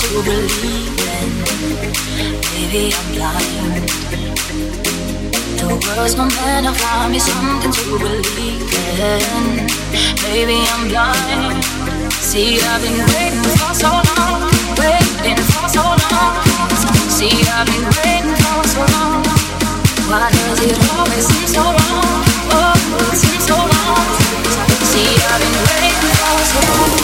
to believe in, Maybe I'm blind. The world's no man to find me something to believe in. Maybe I'm blind. See, I've been waiting for so long, waiting for so long. See, I've been waiting for so long. Why does it always seem so wrong? Oh, it seems so long. See, I've been waiting for so long.